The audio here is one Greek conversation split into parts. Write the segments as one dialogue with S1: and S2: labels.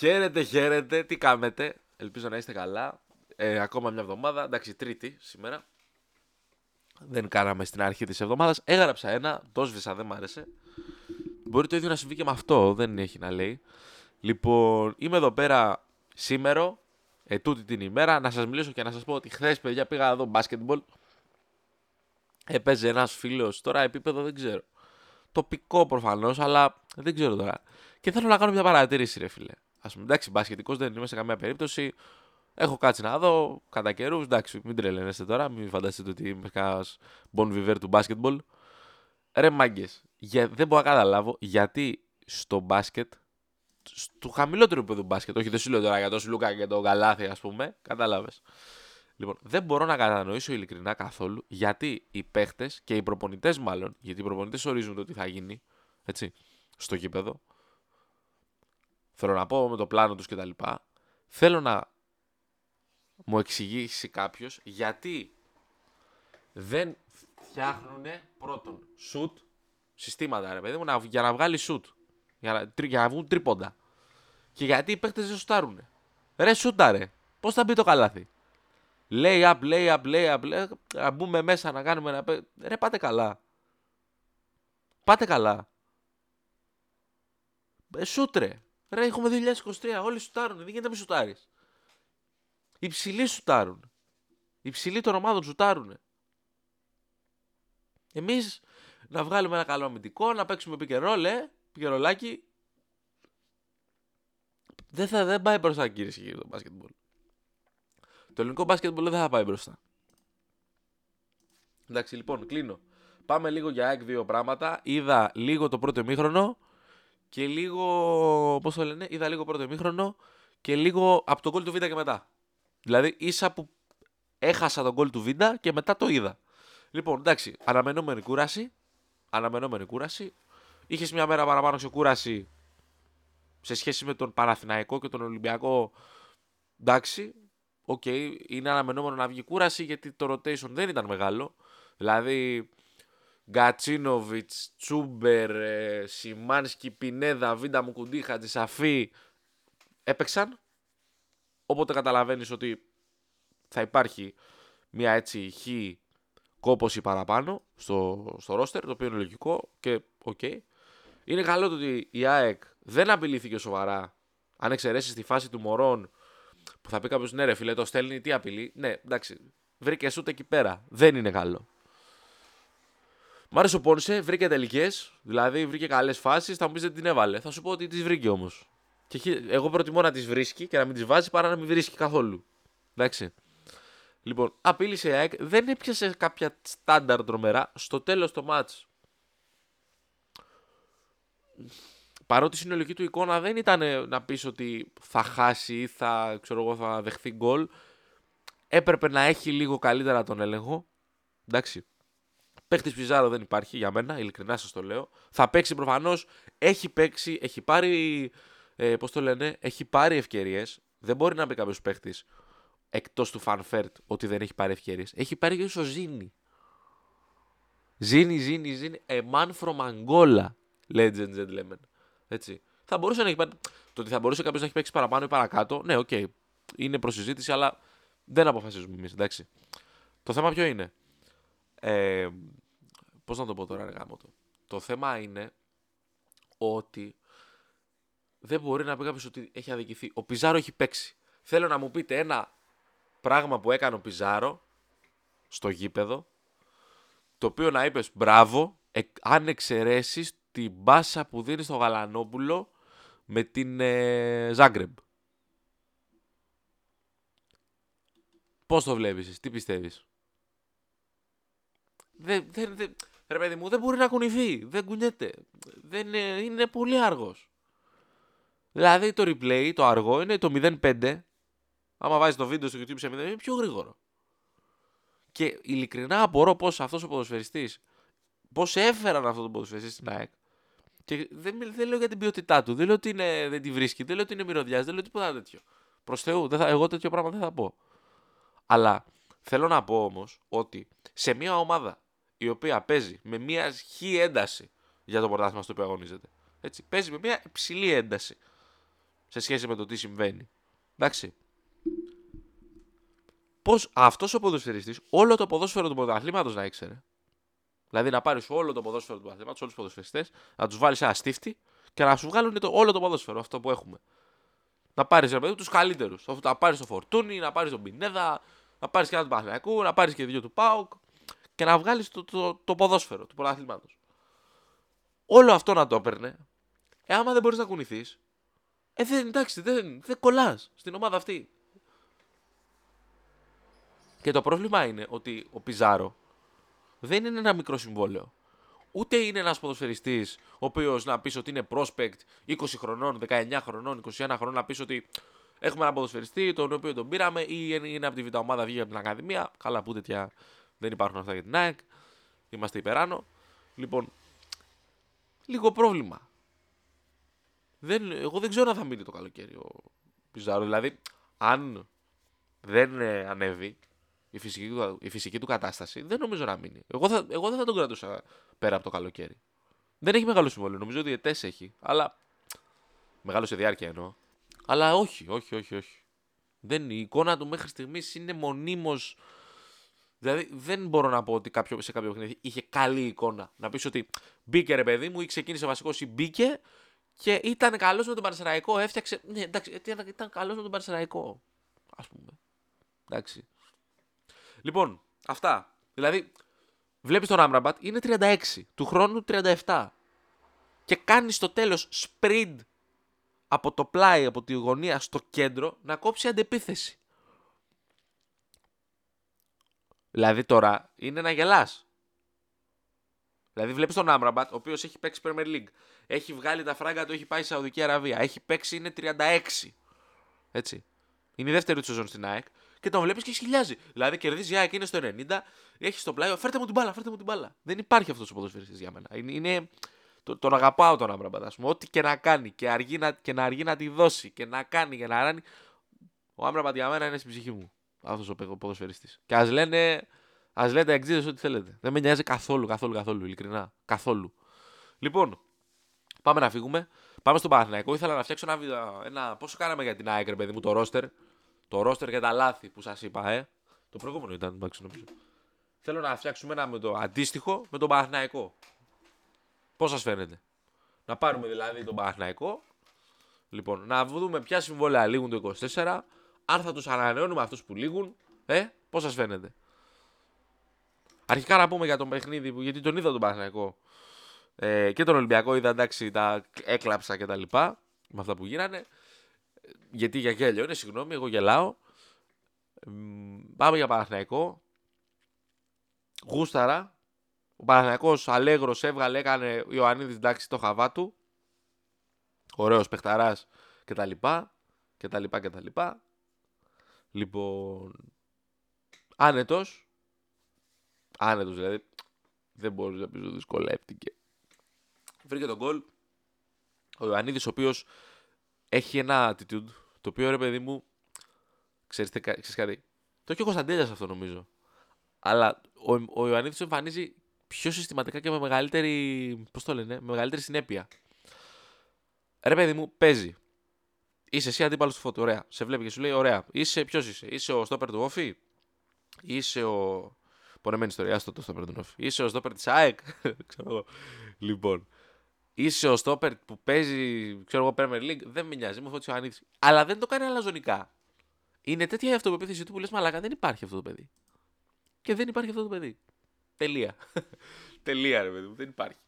S1: Χαίρετε, χαίρετε. Τι κάνετε. Ελπίζω να είστε καλά. Ε, ακόμα μια εβδομάδα. Εντάξει, τρίτη σήμερα. Δεν κάναμε στην αρχή της εβδομάδας. Έγραψα ένα, το σβήσα, δεν μ' άρεσε. Μπορεί το ίδιο να συμβεί και με αυτό, δεν έχει να λέει. Λοιπόν, είμαι εδώ πέρα σήμερα, ε, τούτη την ημέρα, να σας μιλήσω και να σας πω ότι χθες παιδιά πήγα εδώ μπάσκετμπολ. Έπαιζε ένας φίλος, τώρα επίπεδο δεν ξέρω. Τοπικό προφανώς, αλλά δεν ξέρω τώρα. Και θέλω να κάνω μια παρατήρηση ρε φίλε. Ας πούμε, εντάξει, μπασκετικός δεν είμαι σε καμία περίπτωση. Έχω κάτσει να δω κατά καιρούς. Εντάξει, μην τρελαίνεστε τώρα, μην φανταστείτε ότι είμαι κανένας bon vivant του μπάσκετμπολ. Ρε μάγκες, δεν μπορώ να καταλάβω γιατί στο μπάσκετ, στο χαμηλότερο επίπεδο μπάσκετ, όχι δεν σου λέω τώρα για τον Σλούκα και τον Καλάθι, ας πούμε, κατάλαβες. Λοιπόν, δεν μπορώ να κατανοήσω ειλικρινά καθόλου γιατί οι παίχτες και οι προπονητές, μάλλον, γιατί οι προπονητές ορίζουν το τι θα γίνει, έτσι, στο γήπεδο. Θέλω να πω με το πλάνο τους κτλ. Θέλω να μου εξηγήσει κάποιος γιατί δεν φτιάχνουν πρώτον σουτ συστήματα, ρε παιδί μου, για να βγάλει σουτ. Για να, για να βγουν τρίποντα. Και γιατί οι παίχτε δεν σουτάρουν. Ρε σούταρε. Πώς θα μπει το καλάθι; Lay up, lay up, lay up. Lay up. Να μπούμε μέσα να κάνουμε ένα. Ρε πάτε καλά. Πάτε καλά. Ε, σούτρε. Ρε έχουμε 2023. Όλοι σουτάρουν. Δεν γίνεται να μην σουτάρεις. Οι ψηλοί σουτάρουν. Οι ψηλοί των ομάδων σουτάρουν. Εμείς να βγάλουμε ένα καλό αμυντικό, να παίξουμε πικερόλε, πικερολάκι. Δεν, θα, δεν πάει μπροστά, κύριε και το μπάσκετμπολ. Το ελληνικό μπάσκετμπολ δεν θα πάει μπροστά. Εντάξει, λοιπόν, κλείνω. Πάμε λίγο για ΑΕΚ δύο πράγματα. Είδα λίγο το πρώτο ημίχρονο και λίγο. Πώς το λένε, είδα λίγο πρώτο ημίχρονο και λίγο από τον κόλ του Β και μετά. Δηλαδή ίσα που έχασα τον κόλ του Βίντα και μετά το είδα. Λοιπόν, εντάξει, αναμενόμενη κούραση. Αναμενόμενη κούραση. Είχες μια μέρα παραπάνω σε κούραση σε σχέση με τον Παναθηναϊκό και τον Ολυμπιακό. Εντάξει, OK, okay, είναι αναμενόμενο να βγει κούραση γιατί το rotation δεν ήταν μεγάλο. Δηλαδή, Γκατσίνοβιτς, Τσούμπερ, ε, Σιμάνσκι, Πινέδα, Βίντα Μουκουντί, Χατζησαφή έπαιξαν. Οπότε καταλαβαίνεις ότι θα υπάρχει μια έτσι χ κόπωση παραπάνω στο, στο ρόστερ, το οποίο είναι λογικό και OK. Okay. Είναι καλό το ότι η ΑΕΚ δεν απειλήθηκε σοβαρά. Αν εξαιρέσεις τη φάση του Μωρών που θα πει κάποιος ναι, ρε φίλε, το στέλνει, τι απειλεί. Ναι, εντάξει, βρήκες ούτε εκεί πέρα. Δεν είναι καλό. Μ' άρεσε ο Πόνσε, βρήκε τελικές, δηλαδή βρήκε καλές φάσεις. Θα μου πεις δεν την έβαλε. Θα σου πω ότι τις βρήκε όμως. Και εγώ προτιμώ να τις βρίσκει και να μην τις βάζει παρά να μην βρίσκει καθόλου. Εντάξει. Λοιπόν, απείλησε η ΑΕΚ, δεν έπιασε κάποια στάνταρ τρομερά. Στο τέλος το μάτς. Παρότι η συνολική του εικόνα δεν ήταν να πεις ότι θα χάσει ή θα, ξέρω εγώ, θα δεχθεί γκολ. Έπρεπε να έχει λίγο καλύτερα τον έλεγχο. Εντάξει. Παίχτης Πιζάρο δεν υπάρχει για μένα, ειλικρινά σας το λέω. Θα παίξει προφανώς. Έχει παίξει, έχει πάρει ε, πώς το λένε, έχει πάρει ευκαιρίες. Δεν μπορεί να πει κάποιος παίχτης εκτός του Φαν Βέερτ ότι δεν έχει πάρει ευκαιρίες. Έχει πάρει και ο Ζήνη. Ζήνη, Ζήνη, Ζήνη. A man from Angola. Legend gentlemen. Έτσι. Θα μπορούσε να έχει πάρει. Το ότι θα μπορούσε κάποιος να έχει παίξει παραπάνω ή παρακάτω. Ναι, OK. Okay. Είναι προς συζήτηση, αλλά δεν αποφασίζουμε εμείς. Εντάξει. Το θέμα ποιο είναι; Ε, Πώς να το πω τώρα, ρε το. Το θέμα είναι ότι δεν μπορεί να πει κάποιος ότι έχει αδικηθεί. Ο Πιζάρο έχει παίξει. Θέλω να μου πείτε ένα πράγμα που έκανε ο Πιζάρο στο γήπεδο, το οποίο να είπες μπράβο, ε, αν εξαιρέσεις την μπάσα που δίνεις στο Γαλανόπουλο με την ε, Ζάγκρεμπ. Πώς το βλέπεις τι πιστεύεις; Δεν, δεν, δεν, ρε παιδί μου, δεν μπορεί να κουνηθεί, δεν κουνιέται. Δεν, είναι πολύ άργος. Δηλαδή το replay, το αργό, είναι το 0.5. Άμα βάζεις το βίντεο στο YouTube σε 0, είναι πιο γρήγορο. Και ειλικρινά απορώ πώς αυτός ο ποδοσφαιριστής, πώς έφεραν αυτό το ποδοσφαιριστή στην ΑΕΚ. Και δεν, δεν λέω για την ποιότητά του, δεν λέω ότι είναι, δεν τη βρίσκει, δεν λέω ότι είναι μυρωδιάς, δεν λέω τίποτα τέτοιο. Προς Θεού, δεν θα, εγώ τέτοιο πράγμα δεν θα πω. Αλλά θέλω να πω όμως ότι σε μια ομάδα η οποία παίζει με μια χή ένταση για το πρωτάθλημα στο οποίο αγωνίζεται. Έτσι, παίζει με μια υψηλή ένταση σε σχέση με το τι συμβαίνει. Εντάξει. Πώς αυτός ο ποδοσφαιριστής όλο το ποδόσφαιρο του πρωταθλήματος να ήξερε. Δηλαδή να πάρεις όλο το ποδόσφαιρο του πρωταθλήματος, όλους τους ποδοσφαιριστές, να τους βάλεις ένα στίφτη και να σου βγάλουν το, όλο το ποδόσφαιρο αυτό που έχουμε. Να πάρεις ρε παιδί τους καλύτερους. Να πάρεις το Φορτούνι, να πάρεις τον Πινέδα, να πάρεις και ένα του Παναγιακού, να πάρεις και δύο του Πάουκ και να βγάλεις το, το, το, ποδόσφαιρο του πρωταθλήματο. Όλο αυτό να το έπαιρνε, ε, άμα δεν μπορείς να κουνηθείς, ε, δεν, εντάξει, δεν, δεν κολλάς στην ομάδα αυτή. Και το πρόβλημα είναι ότι ο Πιζάρο δεν είναι ένα μικρό συμβόλαιο. Ούτε είναι ένας ποδοσφαιριστής ο οποίος να πεις ότι είναι prospect 20 χρονών, 19 χρονών, 21 χρονών, να πεις ότι έχουμε ένα ποδοσφαιριστή τον οποίο τον πήραμε ή είναι από τη β' ομάδα, βγήκε από την Ακαδημία. Καλά, που τέτοια δεν υπάρχουν αυτά για την ΑΕΚ. Είμαστε υπεράνω. Λοιπόν, λίγο πρόβλημα. Δεν, εγώ δεν ξέρω αν θα μείνει το καλοκαίρι ο Πιζάρο. Δηλαδή, αν δεν ε, ανέβει η φυσική, του, η φυσική του κατάσταση, δεν νομίζω να μείνει. Εγώ, θα, εγώ δεν θα τον κρατούσα πέρα από το καλοκαίρι. Δεν έχει μεγάλο συμβόλαιο. Νομίζω ότι ετέ έχει. Αλλά. Μεγάλο σε διάρκεια εννοώ. Αλλά όχι, όχι, όχι, όχι. Δεν, η εικόνα του μέχρι στιγμής είναι μονίμως. Δηλαδή δεν μπορώ να πω ότι κάποιο, σε κάποιο παιχνίδι είχε καλή εικόνα. Να πεις ότι μπήκε ρε παιδί μου ή ξεκίνησε βασικός ή μπήκε και ήταν καλός με τον Παρσεραϊκό. Έφτιαξε. Ναι, εντάξει, ήταν, ήταν καλός με τον Παρσεραϊκό. Α πούμε. Εντάξει. Λοιπόν, αυτά. Δηλαδή, βλέπεις τον Άμραμπατ, είναι 36. Του χρόνου 37. Και κάνει στο τέλος sprint από το πλάι, από τη γωνία στο κέντρο, να κόψει αντεπίθεση. Δηλαδή τώρα είναι να γελάς. Δηλαδή βλέπεις τον Άμραμπατ, ο οποίος έχει παίξει Premier League. Έχει βγάλει τα φράγκα του, έχει πάει στη Σαουδική Αραβία. Έχει παίξει, είναι 36. Έτσι. Είναι η δεύτερη του σεζόν στην ΑΕΚ και τον βλέπεις και σχηλιάζει. Δηλαδή κερδίζει η ΑΕΚ, είναι στο 90, έχει στο πλάι, φέρτε μου την μπάλα, φέρτε μου την μπάλα. Δεν υπάρχει αυτός ο ποδοσφαιριστής για μένα. Είναι, είναι, το, τον αγαπάω τον Άμραμπατ, ας πούμε. Ό,τι και να κάνει και, αργεί να, και να αργεί να τη δώσει και να κάνει και να ράνει. Ο Άμραμπατ για μένα είναι στην ψυχή μου. Αυτό ο ποδοσφαιριστής. Και ας λένε, ας λέτε εξίδε ό,τι θέλετε. Δεν με νοιάζει καθόλου, καθόλου, καθόλου, ειλικρινά. Καθόλου. Λοιπόν, πάμε να φύγουμε. Πάμε στον Παναθηναϊκό. Ήθελα να φτιάξω ένα, ένα. Πόσο κάναμε για την ΑΕΚ, παιδί μου, το ρόστερ. Το ρόστερ για τα λάθη που σας είπα, ε. Το προηγούμενο ήταν, εντάξει, νομίζω. Θέλω να φτιάξουμε ένα με το αντίστοιχο με τον Παναθηναϊκό. Πώς σας φαίνεται; Να πάρουμε δηλαδή τον Παναθηναϊκό. Λοιπόν, να δούμε ποια συμβόλαια λήγουν το 24. Αν θα τους ανανεώνουμε αυτούς που λήγουν. Ε, πώς σας φαίνεται; Αρχικά να πούμε για τον παιχνίδι, γιατί τον είδα τον Παναθηναϊκό. Ε, και τον Ολυμπιακό είδα εντάξει, τα έκλαψα και τα λοιπά. Με αυτά που γίνανε. Γιατί για γέλιο είναι, συγγνώμη, εγώ γελάω. Πάμε για Παναθηναϊκό. Γούσταρα. Ο Παναθηναϊκός Αλέγρος έβγαλε, έκανε ο Ιωαννίδης εντάξει το χαβά του. Ωραίος παιχταράς κτλ. κτλ, κτλ. Λοιπόν. Άνετος. Άνετος δηλαδή. Δεν μπορείς να πεις ότι δυσκολεύτηκε. Βρήκε τον γκολ. Ο Ιωαννίδης, ο οποίος έχει ένα attitude το οποίο ρε παιδί μου. Ξέρεις, ξέρεις κάτι. Το έχει ο Κωνσταντέλιας αυτό νομίζω. Αλλά ο, ο Ιωαννίδης εμφανίζει πιο συστηματικά και με μεγαλύτερη. Πώς το λένε, με μεγαλύτερη συνέπεια. Ρε παιδί μου, παίζει. Είσαι εσύ αντίπαλος του φώτου. Ωραία. Σε βλέπει και σου λέει: Ωραία. Είσαι, ποιος είσαι; Είσαι ο στόπερ του Όφη; Είσαι ο. Πονεμένη ιστορία, στο το στόπερ του Όφη. Είσαι ο στόπερ της ΑΕΚ; Ξέρω εγώ. Λοιπόν είσαι ο στόπερ που παίζει, ξέρω εγώ, Premier League, δεν με νοιάζει, μου φωτίσει ο Ανίδη. Αλλά δεν το κάνει αλαζονικά. Είναι τέτοια η αυτοπεποίθηση του που λες Μαλάκα, δεν υπάρχει αυτό το παιδί. Και δεν υπάρχει αυτό το παιδί. Τελεία. Τελεία, ρε παιδί μου, δεν υπάρχει.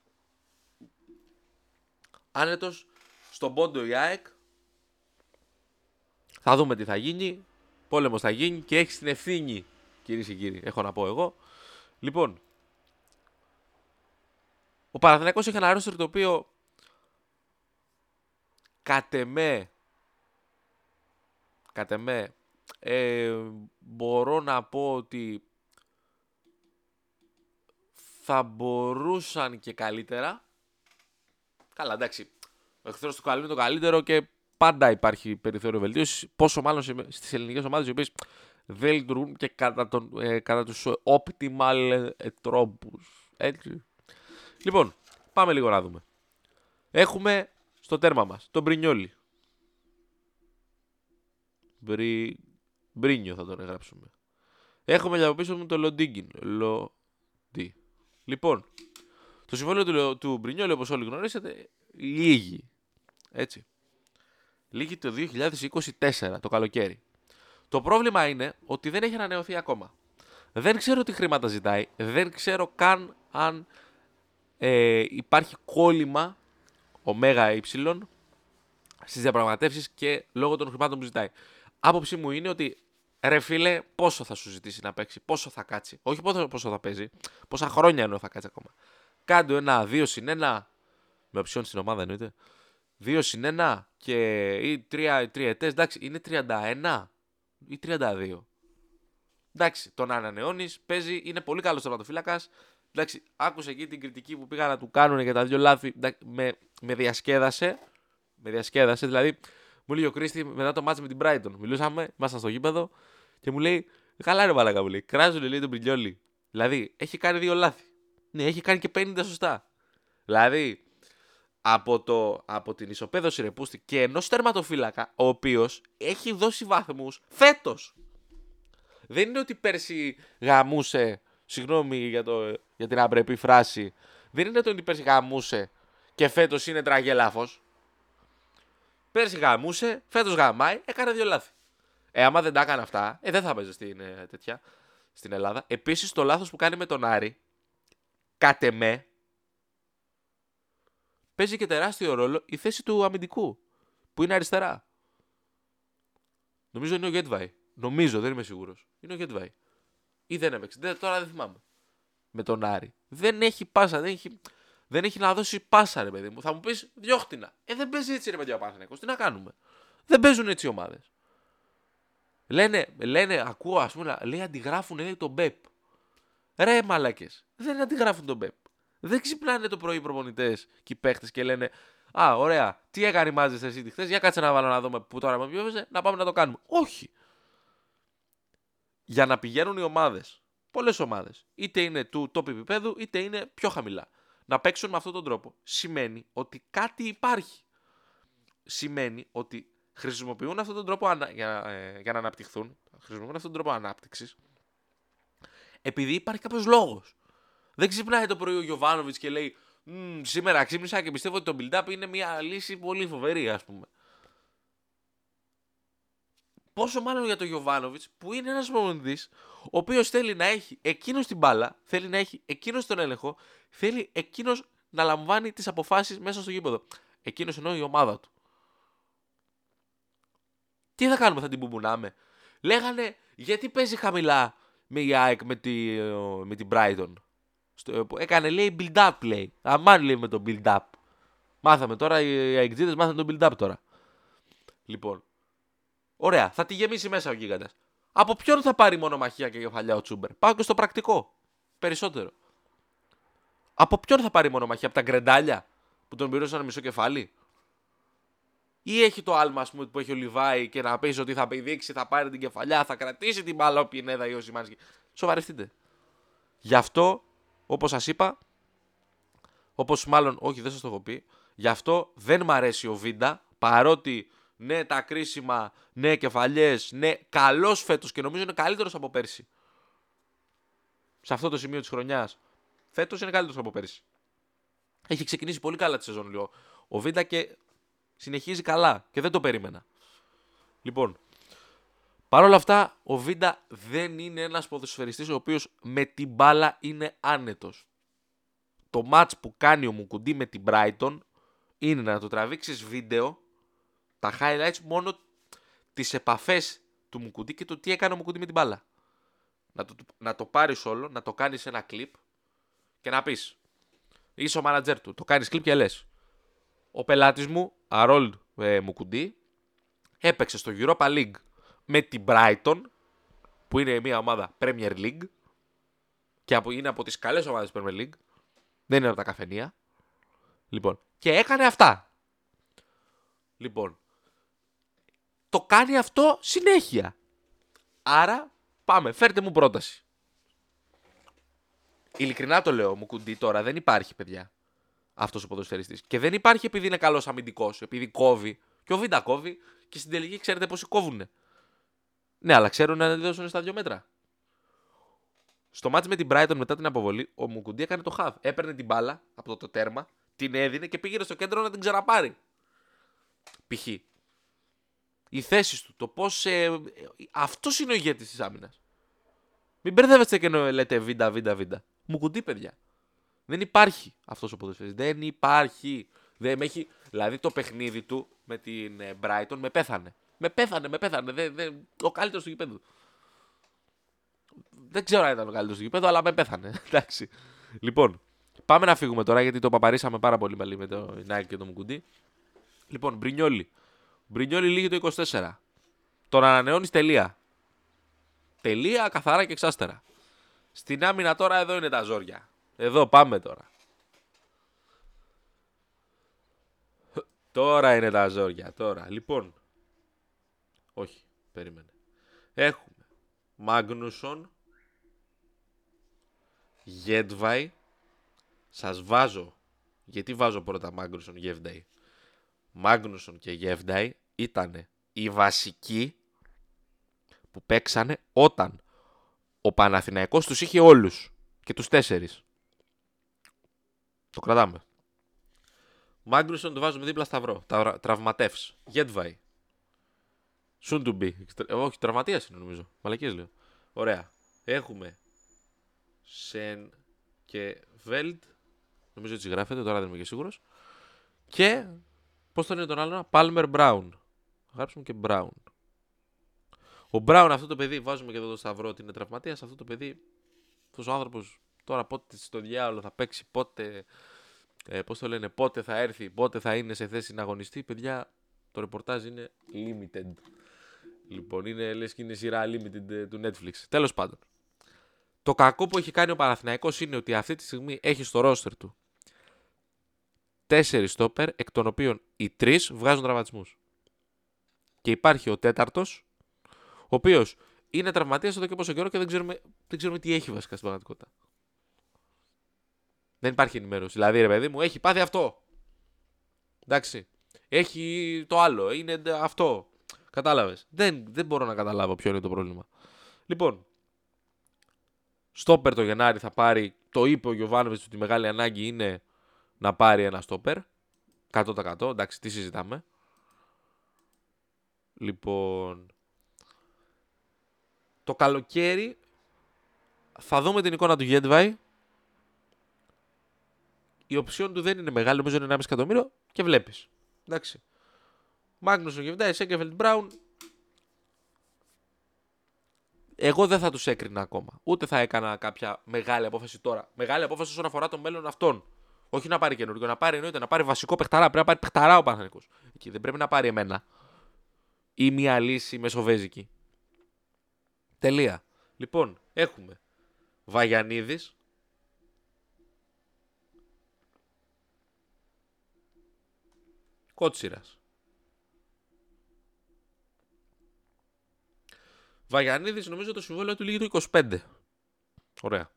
S1: Άνετος, στον πόντο η ΑΕΚ. Θα δούμε τι θα γίνει. Πόλεμος θα γίνει και έχει την ευθύνη, κυρίες και κύριοι. Έχω να πω εγώ. Λοιπόν, ο Παναθηναϊκός έχει ένα ρόστερ το οποίο κατ' εμέ, κατ' εμέ ε, μπορώ να πω ότι θα μπορούσαν και καλύτερα. Καλά, εντάξει. Ο εχθρός του καλού είναι το καλύτερο και πάντα υπάρχει περιθώριο βελτίωσης. Πόσο μάλλον στις ελληνικές ομάδες οι οποίες δεν λειτουργούν και κατά, τον, ε, κατά τους optimal ε, τρόπους. Έτσι. Λοιπόν, πάμε λίγο να δούμε. Έχουμε στο τέρμα μας τον Μπρινιόλι. Μπρι... Μπρίνιο θα τον εγγράψουμε. Έχουμε για πίσω μου το Λοντίγκιν. Λοντι. Λοιπόν, το συμβόλαιο του, του Μπρινιόλ, όπως όλοι γνωρίζετε, λύγει. Έτσι. Λύγει το 2024, το καλοκαίρι. Το πρόβλημα είναι ότι δεν έχει ανανεωθεί ακόμα. Δεν ξέρω τι χρήματα ζητάει. Δεν ξέρω καν αν ε, υπάρχει κόλλημα ωμέγα ε στις διαπραγματεύσεις και λόγω των χρημάτων που ζητάει. Άποψή μου είναι ότι ρε φίλε, πόσο θα σου ζητήσει να παίξει, πόσο θα κάτσει. Όχι πόσο, πόσο θα παίζει, πόσα χρόνια εννοώ θα κάτσει ακόμα. Κάντε ένα, δύο συν ένα. Με οψιόν στην ομάδα εννοείται. Δύο συν ένα και ή τρία, τρία ετές. Εντάξει, είναι 31 ή 32. Εντάξει, τον ανανεώνεις, παίζει, είναι πολύ καλός τερματοφύλακας. Εντάξει, άκουσε εκεί την κριτική που πήγαν να του κάνουν για τα δύο λάθη. με, με διασκέδασε. Με διασκέδασε, δηλαδή μου λέει ο Κρίστη μετά το μάτσο με την Brighton. Μιλούσαμε, ήμασταν στο γήπεδο και μου λέει: Καλά, ρε Μαλάκα, μου λέει. Κράζουν λέει τον Πριλιόλι. Δηλαδή, έχει κάνει δύο λάθη. Ναι, έχει κάνει και 50 σωστά. Δηλαδή, από, το, από την ισοπαίδωση ρεπούστη και ενός τερματοφύλακα, ο οποίος έχει δώσει βαθμούς φέτος. Δεν είναι ότι πέρσι γαμούσε. Συγγνώμη για, το, για την απρεπή φράση. Δεν είναι ότι πέρσι γαμούσε και φέτος είναι τραγελάφος. Πέρσι γαμούσε, φέτος γαμάει, έκανε δύο λάθη. Ε, άμα δεν τα έκανε αυτά, ε, δεν θα παίζει στην, ε, τέτοια, στην Ελλάδα. Επίσης, το λάθος που κάνει με τον Άρη, κάτε με, παίζει και τεράστιο ρόλο η θέση του αμυντικού, που είναι αριστερά. Νομίζω είναι ο Γέτβαϊ. Νομίζω, δεν είμαι σίγουρος. Είναι ο Γέτβαϊ. Ή δεν έπαιξε. Δεν, τώρα δεν θυμάμαι. Με τον Άρη. Δεν έχει πάσα, δεν έχει, δεν έχει να δώσει πάσα, ρε παιδί μου. Θα μου πεις διώχτηνα. Ε, δεν παίζει έτσι, ρε παιδί ο Τι να κάνουμε; Δεν παίζουν έτσι οι ομάδες. Λένε, λένε, ακούω, ας πούμε, λέει αντιγράφουν λέει, τον Μπεπ. Ρε μαλακέ. Δεν αντιγράφουν τον Μπεπ. Δεν ξυπνάνε το πρωί οι προπονητές και οι παίχτες και λένε Α, ωραία, τι έκανε η Μάζε εσύ χθες, για κάτσε να βάλω να δούμε που τώρα με πιέζε, να πάμε να το κάνουμε. Όχι. Για να πηγαίνουν οι ομάδες, πολλές ομάδες, είτε είναι του top επίπεδου, είτε είναι πιο χαμηλά, να παίξουν με αυτόν τον τρόπο, σημαίνει ότι κάτι υπάρχει. Σημαίνει ότι χρησιμοποιούν αυτόν τον τρόπο για, ε, για να αναπτυχθούν, χρησιμοποιούν αυτόν τον τρόπο ανάπτυξης, επειδή υπάρχει κάποιος λόγος. Δεν ξυπνάει το πρωί ο Γιωβάνοβιτς και λέει Σήμερα ξύπνησα και πιστεύω ότι το build-up είναι μια λύση πολύ φοβερή, ας πούμε. Πόσο μάλλον για τον Γιωβάνοβιτς, που είναι ένας προπονητής, ο οποίος θέλει να έχει εκείνος την μπάλα, θέλει να έχει εκείνος τον έλεγχο, θέλει εκείνος να λαμβάνει τις αποφάσεις μέσα στο γήπεδο. Εκείνος εννοώ η ομάδα του. Τι θα κάνουμε, θα την μπουμπουνάμε; Λέγανε γιατί παίζει χαμηλά με η ΑΕΚ με, τη, με την Brighton; Στο, έκανε λέει build-up play. Αμάν λέει με το build-up. Μάθαμε τώρα, οι αεκτζίδες μάθαμε το build-up τώρα. Λοιπόν. Ωραία, θα τη γεμίσει μέσα ο γίγαντας. Από ποιον θα πάρει μονομαχία και κεφαλιά ο Τσούμπερ; Πάω και στο πρακτικό. Περισσότερο. Από ποιον θα πάρει μονομαχία, από τα γκρεντάλια που τον πήρε ένα μισό κεφάλι; Ή έχει το άλμα πούμε, που έχει ο Λιβάη και να πει ότι θα πηδήξει, θα πάρει την κεφαλιά, θα κρατήσει την μπάλα ο Πινέδα ή ο Σιμάνσκι. Σοβαρευτείτε. Γι' αυτό, όπως σας είπα, όπως μάλλον, όχι δεν σας το έχω πει, γι' αυτό δεν μ' αρέσει ο Βίντα, παρότι ναι τα κρίσιμα, ναι κεφαλιές, ναι καλός φέτος και νομίζω είναι καλύτερος από πέρσι. Σε αυτό το σημείο της χρονιάς. Φέτος είναι καλύτερος από πέρσι. Έχει ξεκινήσει πολύ καλά τη σεζόν, λέω. Ο Βίντα και συνεχίζει καλά και δεν το περίμενα. Λοιπόν, παρόλα αυτά, ο Βίντα δεν είναι ένας ποδοσφαιριστής ο οποίος με την μπάλα είναι άνετος. Το μάτς που κάνει ο Μουκουντή με την Brighton είναι να το τραβήξεις βίντεο, τα highlights μόνο τις επαφές του Μουκουντή και το τι έκανε ο Μουκουντή με την μπάλα. Να το, να το πάρεις όλο, να το κάνεις ένα κλιπ και να πεις είσαι ο μάνατζερ του, το κάνεις κλιπ και λες ο πελάτης μου Αρόλ ε, Μουκουντή έπαιξε στο Europa League με την Brighton που είναι μια ομάδα Premier League και από, είναι από τις καλές ομάδες Premier League δεν είναι από τα καφενεία λοιπόν και έκανε αυτά λοιπόν το κάνει αυτό συνέχεια άρα πάμε φέρτε μου πρόταση ειλικρινά το λέω μου κουντί τώρα δεν υπάρχει παιδιά αυτός ο ποδοσφαιριστής. Και δεν υπάρχει επειδή είναι καλός αμυντικός, επειδή κόβει. Και ο Βίντα κόβει και στην τελική ξέρετε πόσοι κόβουν. Ναι, αλλά ξέρουν να δώσουν στα δύο μέτρα. Στο μάτι με την Brighton μετά την αποβολή, ο Μουκουντή έκανε το χαβ. Έπαιρνε την μπάλα από το τέρμα, την έδινε και πήγαινε στο κέντρο να την ξαναπάρει. Π.χ. Οι θέσεις του, το πώς. Ε, Αυτός είναι ο ηγέτης της άμυνας. Μην μπερδεύεστε και λέτε βίντα, βίντα, βίντα. Μουκουντή, παιδιά. Δεν υπάρχει αυτός ο ποδοσφαιριστής. Δεν υπάρχει. Δεν έχει... Δηλαδή το παιχνίδι του με την ε, Brighton με πέθανε. Με πέθανε, με πέθανε. Δεν, δεν... Ο καλύτερος του γηπέδου. Δεν ξέρω αν ήταν ο καλύτερος του γηπέδου, αλλά με πέθανε. Εντάξει. Λοιπόν, πάμε να φύγουμε τώρα γιατί το παπαρίσαμε πάρα πολύ με, με το Νάικ και το Μουκουντή. Λοιπόν, Μπρινιόλι. Μπρινιόλι λύγει το 24. Τον ανανεώνεις τελεία. Τελεία, καθαρά και εξάστερα. Στην άμυνα τώρα εδώ είναι τα ζόρια. Εδώ πάμε τώρα. Τώρα είναι τα ζόρια, τώρα. Λοιπόν. Όχι, περίμενε. Έχουμε Μάγνουσον, Γέντβαϊ. Σας βάζω. Γιατί βάζω πρώτα Μάγνουσον, Γεύνταϊ. Μάγνουσον και Γεύνταϊ ήταν οι βασικοί που παίξανε όταν ο Παναθηναϊκός τους είχε όλους και τους τέσσερις. Το κρατάμε. Μάγκρουσον το βάζουμε δίπλα σταυρό. Τα, τραυματεύς. Γετβάη. Soon to be. Ε, όχι, τραυματίας είναι νομίζω. Μαλακίες λέω. Ωραία. Έχουμε Σεν και Βέλτ. Νομίζω έτσι γράφεται, τώρα δεν είμαι και σίγουρος. Και πώς τον είναι τον άλλο, Πάλμερ Μπράουν. Γράψουμε και Μπράουν. Ο Μπράουν, αυτό το παιδί, βάζουμε και εδώ το σταυρό ότι είναι τραυματίας. Αυτό το παιδί, αυτός ο άνθρωπος τώρα πότε στο διάλογο θα παίξει, πότε ε, πώς το λένε, πότε θα έρθει, πότε θα είναι σε θέση να αγωνιστεί, παιδιά, το ρεπορτάζ είναι limited. Λοιπόν, είναι λες και είναι σειρά limited ε, του Netflix. Τέλος πάντων. Το κακό που έχει κάνει ο Παναθηναϊκός είναι ότι αυτή τη στιγμή έχει στο ρόστερ του τέσσερις στόπερ, εκ των οποίων οι τρεις βγάζουν τραυματισμούς. Και υπάρχει ο τέταρτος, ο οποίος είναι τραυματίας εδώ και πόσο καιρό και δεν ξέρουμε, δεν ξέρουμε τι έχει βασικά στην πραγματικότητα. Δεν υπάρχει ενημέρωση. Δηλαδή, ρε παιδί μου, έχει πάθει αυτό. Εντάξει. Έχει το άλλο. Είναι αυτό. Κατάλαβες. Δεν, δεν μπορώ να καταλάβω ποιο είναι το πρόβλημα. Λοιπόν, στόπερ το Γενάρη θα πάρει. Το είπε ο Γιωβάνοβιτς ότι η μεγάλη ανάγκη είναι να πάρει ένα στόπερ. 100%. Εντάξει, τι συζητάμε. Λοιπόν, το καλοκαίρι θα δούμε την εικόνα του Γέντβαϊ η οψιόν του δεν είναι μεγάλη, νομίζω είναι 1,5 εκατομμύριο και βλέπεις. Εντάξει. Μάγνουσον Γεβδάη, Σέγκεφελτ Μπράουν. Εγώ δεν θα τους έκρινα ακόμα. Ούτε θα έκανα κάποια μεγάλη απόφαση τώρα. Μεγάλη απόφαση όσον αφορά το μέλλον αυτών. Όχι να πάρει καινούργιο, να πάρει εννοείται, να πάρει βασικό παιχταρά. Πρέπει να πάρει παιχταρά ο Παναθανικό. Εκεί δεν πρέπει να πάρει εμένα. Ή μια λύση μεσοβέζικη. Τελεία. Λοιπόν, έχουμε Βαγιανίδης, Κότσιρας. Βαγιανίδης νομίζω το συμβόλαιο του λύγει το 25. Ωραία.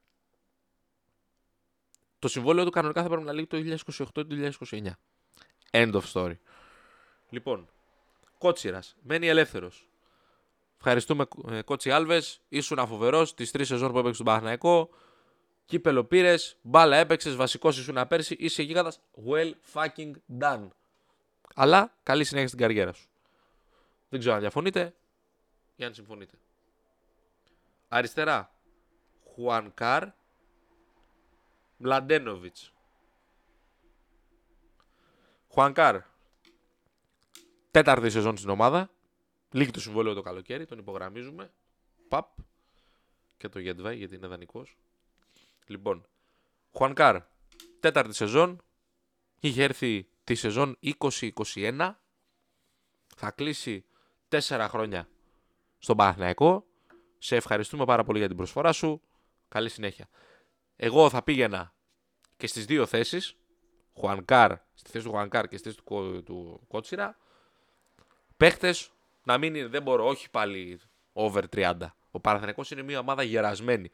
S1: Το συμβόλαιο του κανονικά θα πρέπει να λύγει το 2028 ή το 2029. End of story. Λοιπόν, Κότσιρας. Μένει ελεύθερος. Ευχαριστούμε ε, Κότσι Άλβες. Ήσουν αφοβερός τις τρεις σεζόν που έπαιξε στον Παναγιακό. Κύπελο πήρες, μπάλα έπαιξες, βασικός ήσουν πέρσι. Είσαι γίγαντας. Well fucking done. Αλλά καλή συνέχεια στην καριέρα σου. Δεν ξέρω αν διαφωνείτε ή αν συμφωνείτε. Αριστερά. Χουανκάρ Μλαντένοβιτς. Χουανκάρ. Τέταρτη σεζόν στην ομάδα. Λύγει το συμβόλαιο το καλοκαίρι. Τον υπογραμμίζουμε. Παπ. Και το Γέντβαϊ γιατί είναι δανεικός. Λοιπόν. Χουανκάρ. Τέταρτη σεζόν. Είχε έρθει τη σεζόν 2021 θα κλείσει 4 χρόνια στον Παναθηναϊκό. Σε ευχαριστούμε πάρα πολύ για την προσφορά σου. Καλή συνέχεια. Εγώ θα πήγαινα και στις δύο θέσεις, Χουανκάρ, στη θέση του Χουανκάρ και στη θέση του, του Κότσιρα, παίχτες να μην είναι, δεν μπορώ, όχι πάλι over 30. Ο Παναθηναϊκός είναι μια ομάδα γερασμένη.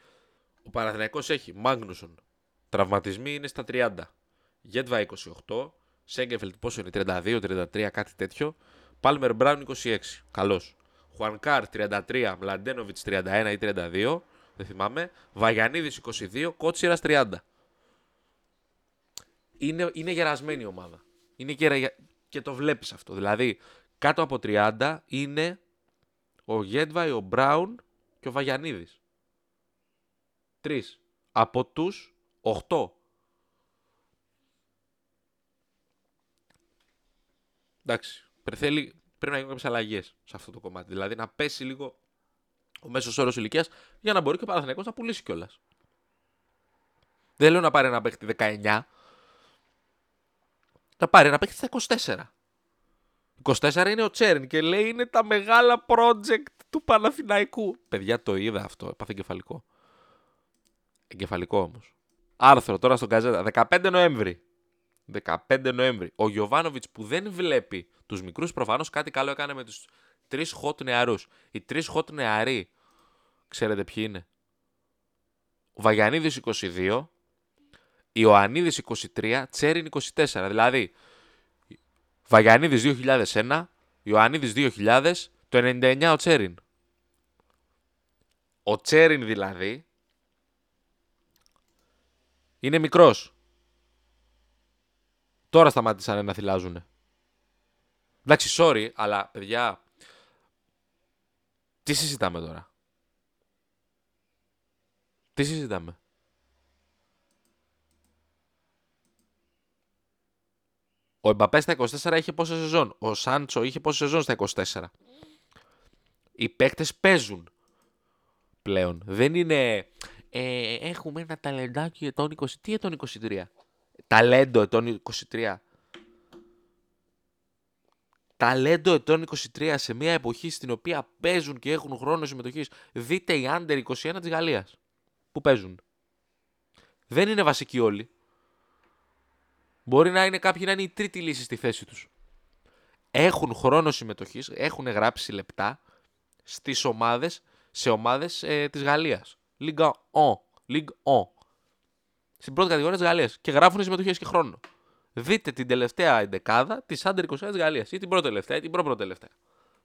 S1: Ο Παναθηναϊκός έχει Μάγνουσον, τραυματισμοί είναι στα 30. Γεντβάι 28, Σένκεφελντ πόσο είναι, 32, 33, κάτι τέτοιο. Πάλμερ Μπράουν 26. Καλός. Χουανκάρ 33, Μλαντένοβιτς 31 ή 32, δεν θυμάμαι. Βαγιανίδης 22, Κότσιρας 30. Είναι, είναι γερασμένη η ομάδα. Είναι και, και το βλέπεις αυτό. Δηλαδή, κάτω από 30 είναι ο Γέντβαϊ, ο Μπράουν και ο Βαγιανίδης. Τρεις. Από τους 8. Εντάξει. Θέλει, πρέπει να γίνουν κάποιες αλλαγές σε αυτό το κομμάτι. Δηλαδή να πέσει λίγο ο μέσος όρος ηλικίας για να μπορεί και ο Παναθηναϊκός να πουλήσει κιόλας. Δεν λέω να πάρει ένα παίχτη 19. Να πάρει ένα παίχτη στα 24. 24 είναι ο Τσέρν και λέει είναι τα μεγάλα project του Παναθηναϊκού. Παιδιά το είδα αυτό, έπαθε εγκεφαλικό. Εγκεφαλικό όμως. Άρθρο τώρα στον Καζέτα. 15 Νοέμβρη. 15 Νοέμβρη. Ο Γιωβάνοβιτς που δεν βλέπει τους μικρούς, προφανώς κάτι καλό έκανε με τους τρεις hot νεαρούς. Οι τρεις hot νεαροί, ξέρετε ποιοι είναι; Ο Βαγιανίδης 22, Ιωαννίδης 23, Τσέριν 24. Δηλαδή, Βαγιανίδης 2001, Ιωαννίδης 2000, το 99 ο Τσέριν. Ο Τσέριν δηλαδή είναι μικρός. Τώρα σταμάτησαν να θυλάζουν. Εντάξει, sorry, αλλά παιδιά. Τι συζητάμε τώρα; Τι συζητάμε; Ο Εμπαπέ στα 24 είχε πόσα σεζόν; Ο Σάντσο είχε πόσα σεζόν στα 24. Οι παίκτες παίζουν πλέον. Δεν είναι. Ε, έχουμε ένα ταλεντάκι ετών 20. Τι ετών 23 ταλέντο ετών 23. Ταλέντο ετών 23 σε μια εποχή στην οποία παίζουν και έχουν χρόνο συμμετοχής. Δείτε οι under 21 της Γαλλίας. Που παίζουν. Δεν είναι βασικοί όλοι. Μπορεί να είναι κάποιοι να είναι η τρίτη λύση στη θέση τους. Έχουν χρόνο συμμετοχής, έχουν γράψει λεπτά στις ομάδες, σε ομάδες ε, της Γαλλίας. Ligue 1. Ligue 1 στην πρώτη κατηγορία της Γαλλίας και γράφουν συμμετοχές και χρόνο. Δείτε την τελευταία εντεκάδα της Άντερ 20 της Γαλλίας. Ή την πρώτη τελευταία ή την πρώτη τελευταία.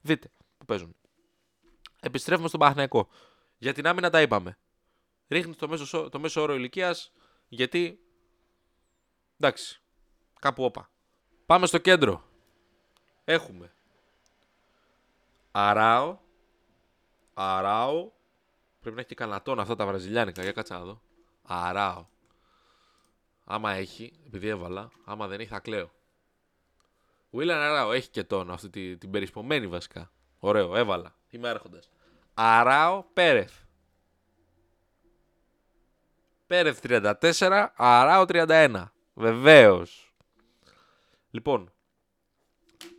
S1: Δείτε που παίζουν. Επιστρέφουμε στον Παναθηναϊκό. Για την άμυνα τα είπαμε. Ρίχνει το μέσο, το μέσο όρο ηλικίας γιατί. Εντάξει. Κάπου όπα. Πάμε στο κέντρο. Έχουμε. Αράο. Αράο. Πρέπει να έχει και κανατόν αυτά τα βραζιλιάνικα. Για κάτσα να δω. Αράο. Άμα έχει, επειδή έβαλα, άμα δεν έχει θα κλαίω. Βίλαν Αράο έχει και τόνο, αυτή την, την περισπομένη βασικά. Ωραίο, έβαλα. Είμαι έρχοντας. Αράο Πέρεθ. Πέρεθ 34, Αράο 31. Βεβαίως. Λοιπόν,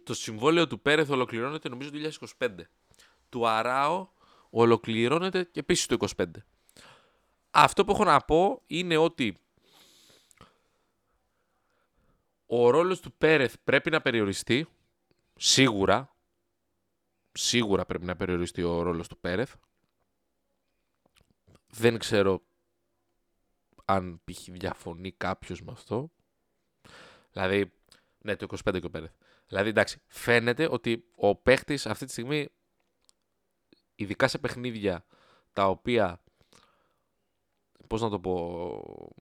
S1: το συμβόλαιο του Πέρεθ ολοκληρώνεται νομίζω το 2025. Του Αράο ολοκληρώνεται και επίσης το 2025. Αυτό που έχω να πω είναι ότι ο ρόλος του Πέρεθ πρέπει να περιοριστεί. Σίγουρα. Σίγουρα πρέπει να περιοριστεί ο ρόλος του Πέρεθ. Δεν ξέρω αν π.χ. διαφωνεί κάποιος με αυτό. Δηλαδή, ναι, το 25 και ο Πέρεθ. Δηλαδή, εντάξει, φαίνεται ότι ο παίχτης αυτή τη στιγμή, ειδικά σε παιχνίδια τα οποία. Πώς να το πω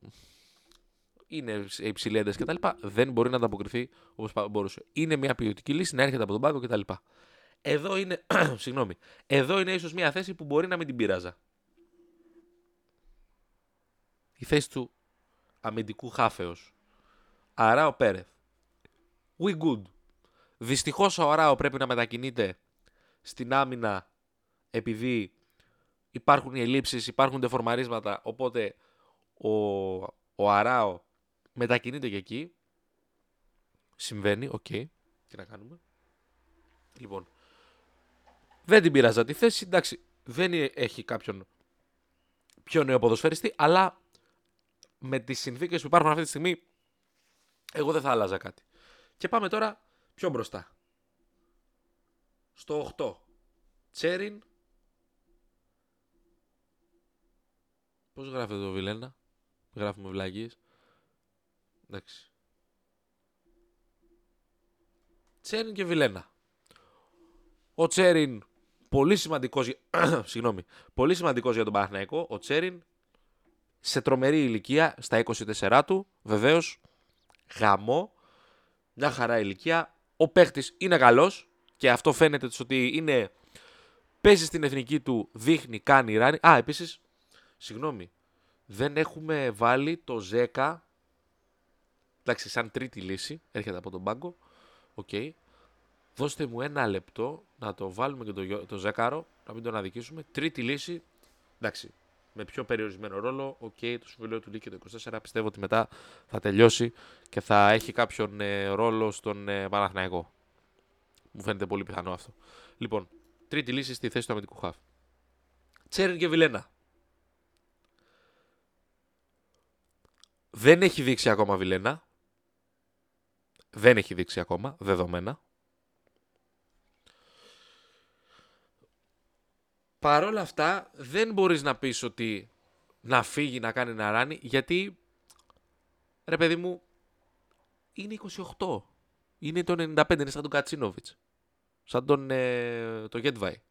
S1: είναι υψηλή ένταση κτλ. Δεν μπορεί να ανταποκριθεί όπως μπορούσε. Είναι μια ποιοτική λύση να έρχεται από τον πάγκο κτλ. Εδώ είναι, συγγνώμη, εδώ είναι ίσως μια θέση που μπορεί να μην την πειράζα. Η θέση του αμυντικού χάφεως. Αράο Πέρεθ. We good. Δυστυχώς ο Αράο πρέπει να μετακινείται στην άμυνα επειδή υπάρχουν οι ελλείψεις, υπάρχουν ντεφορμαρίσματα, οπότε ο, ο Αράο μετακινείται και εκεί. Συμβαίνει, OK. Okay. Τι να κάνουμε. Λοιπόν. Δεν την πείραζα τη θέση. Εντάξει, δεν έχει κάποιον πιο νέο ποδοσφαιριστή, αλλά με τις συνθήκες που υπάρχουν αυτή τη στιγμή, εγώ δεν θα άλλαζα κάτι. Και πάμε τώρα πιο μπροστά. Στο 8. Τσέριν. Πώς γράφεται το Βιλένα; Γράφουμε βλαγίες. Εντάξει. Τσέριν και Βιλένα. Ο Τσέριν Πολύ σημαντικός συγγνώμη, πολύ σημαντικός για τον Παναθηναϊκό, ο Τσέριν, σε τρομερή ηλικία, στα 24 του, βεβαίως, γαμώ, μια χαρά ηλικία. Ο παίχτης είναι καλός και αυτό φαίνεται ότι είναι. Παίζει στην εθνική του, δείχνει, κάνει, ράνει. Α, επίσης, συγγνώμη, δεν έχουμε βάλει το Ζέκα. Εντάξει, σαν τρίτη λύση, έρχεται από τον πάγκο. OK. Okay. Δώστε μου ένα λεπτό να το βάλουμε και το, το Ζέκαρο, να μην τον αδικήσουμε. Τρίτη λύση. Εντάξει, με πιο περιορισμένο ρόλο. OK, okay, το συμβόλαιό του λήγει το 24 πιστεύω ότι μετά θα τελειώσει και θα έχει κάποιον ε, ρόλο στον ε, Παναθηναϊκό. Μου φαίνεται πολύ πιθανό αυτό. Λοιπόν, τρίτη λύση στη θέση του αμυντικού χαφ. Τσέριν και Βιλένα. Δεν έχει δείξει ακόμα Βιλένα. Δεν έχει δείξει ακόμα, δεδομένα. Παρ' όλα αυτά δεν μπορείς να πεις ότι να φύγει να κάνει, να ράνει γιατί ρε παιδί μου είναι 28. Είναι το 95, είναι σαν τον Γκατσίνοβιτς. Σαν τον ε, το Γεντβάι.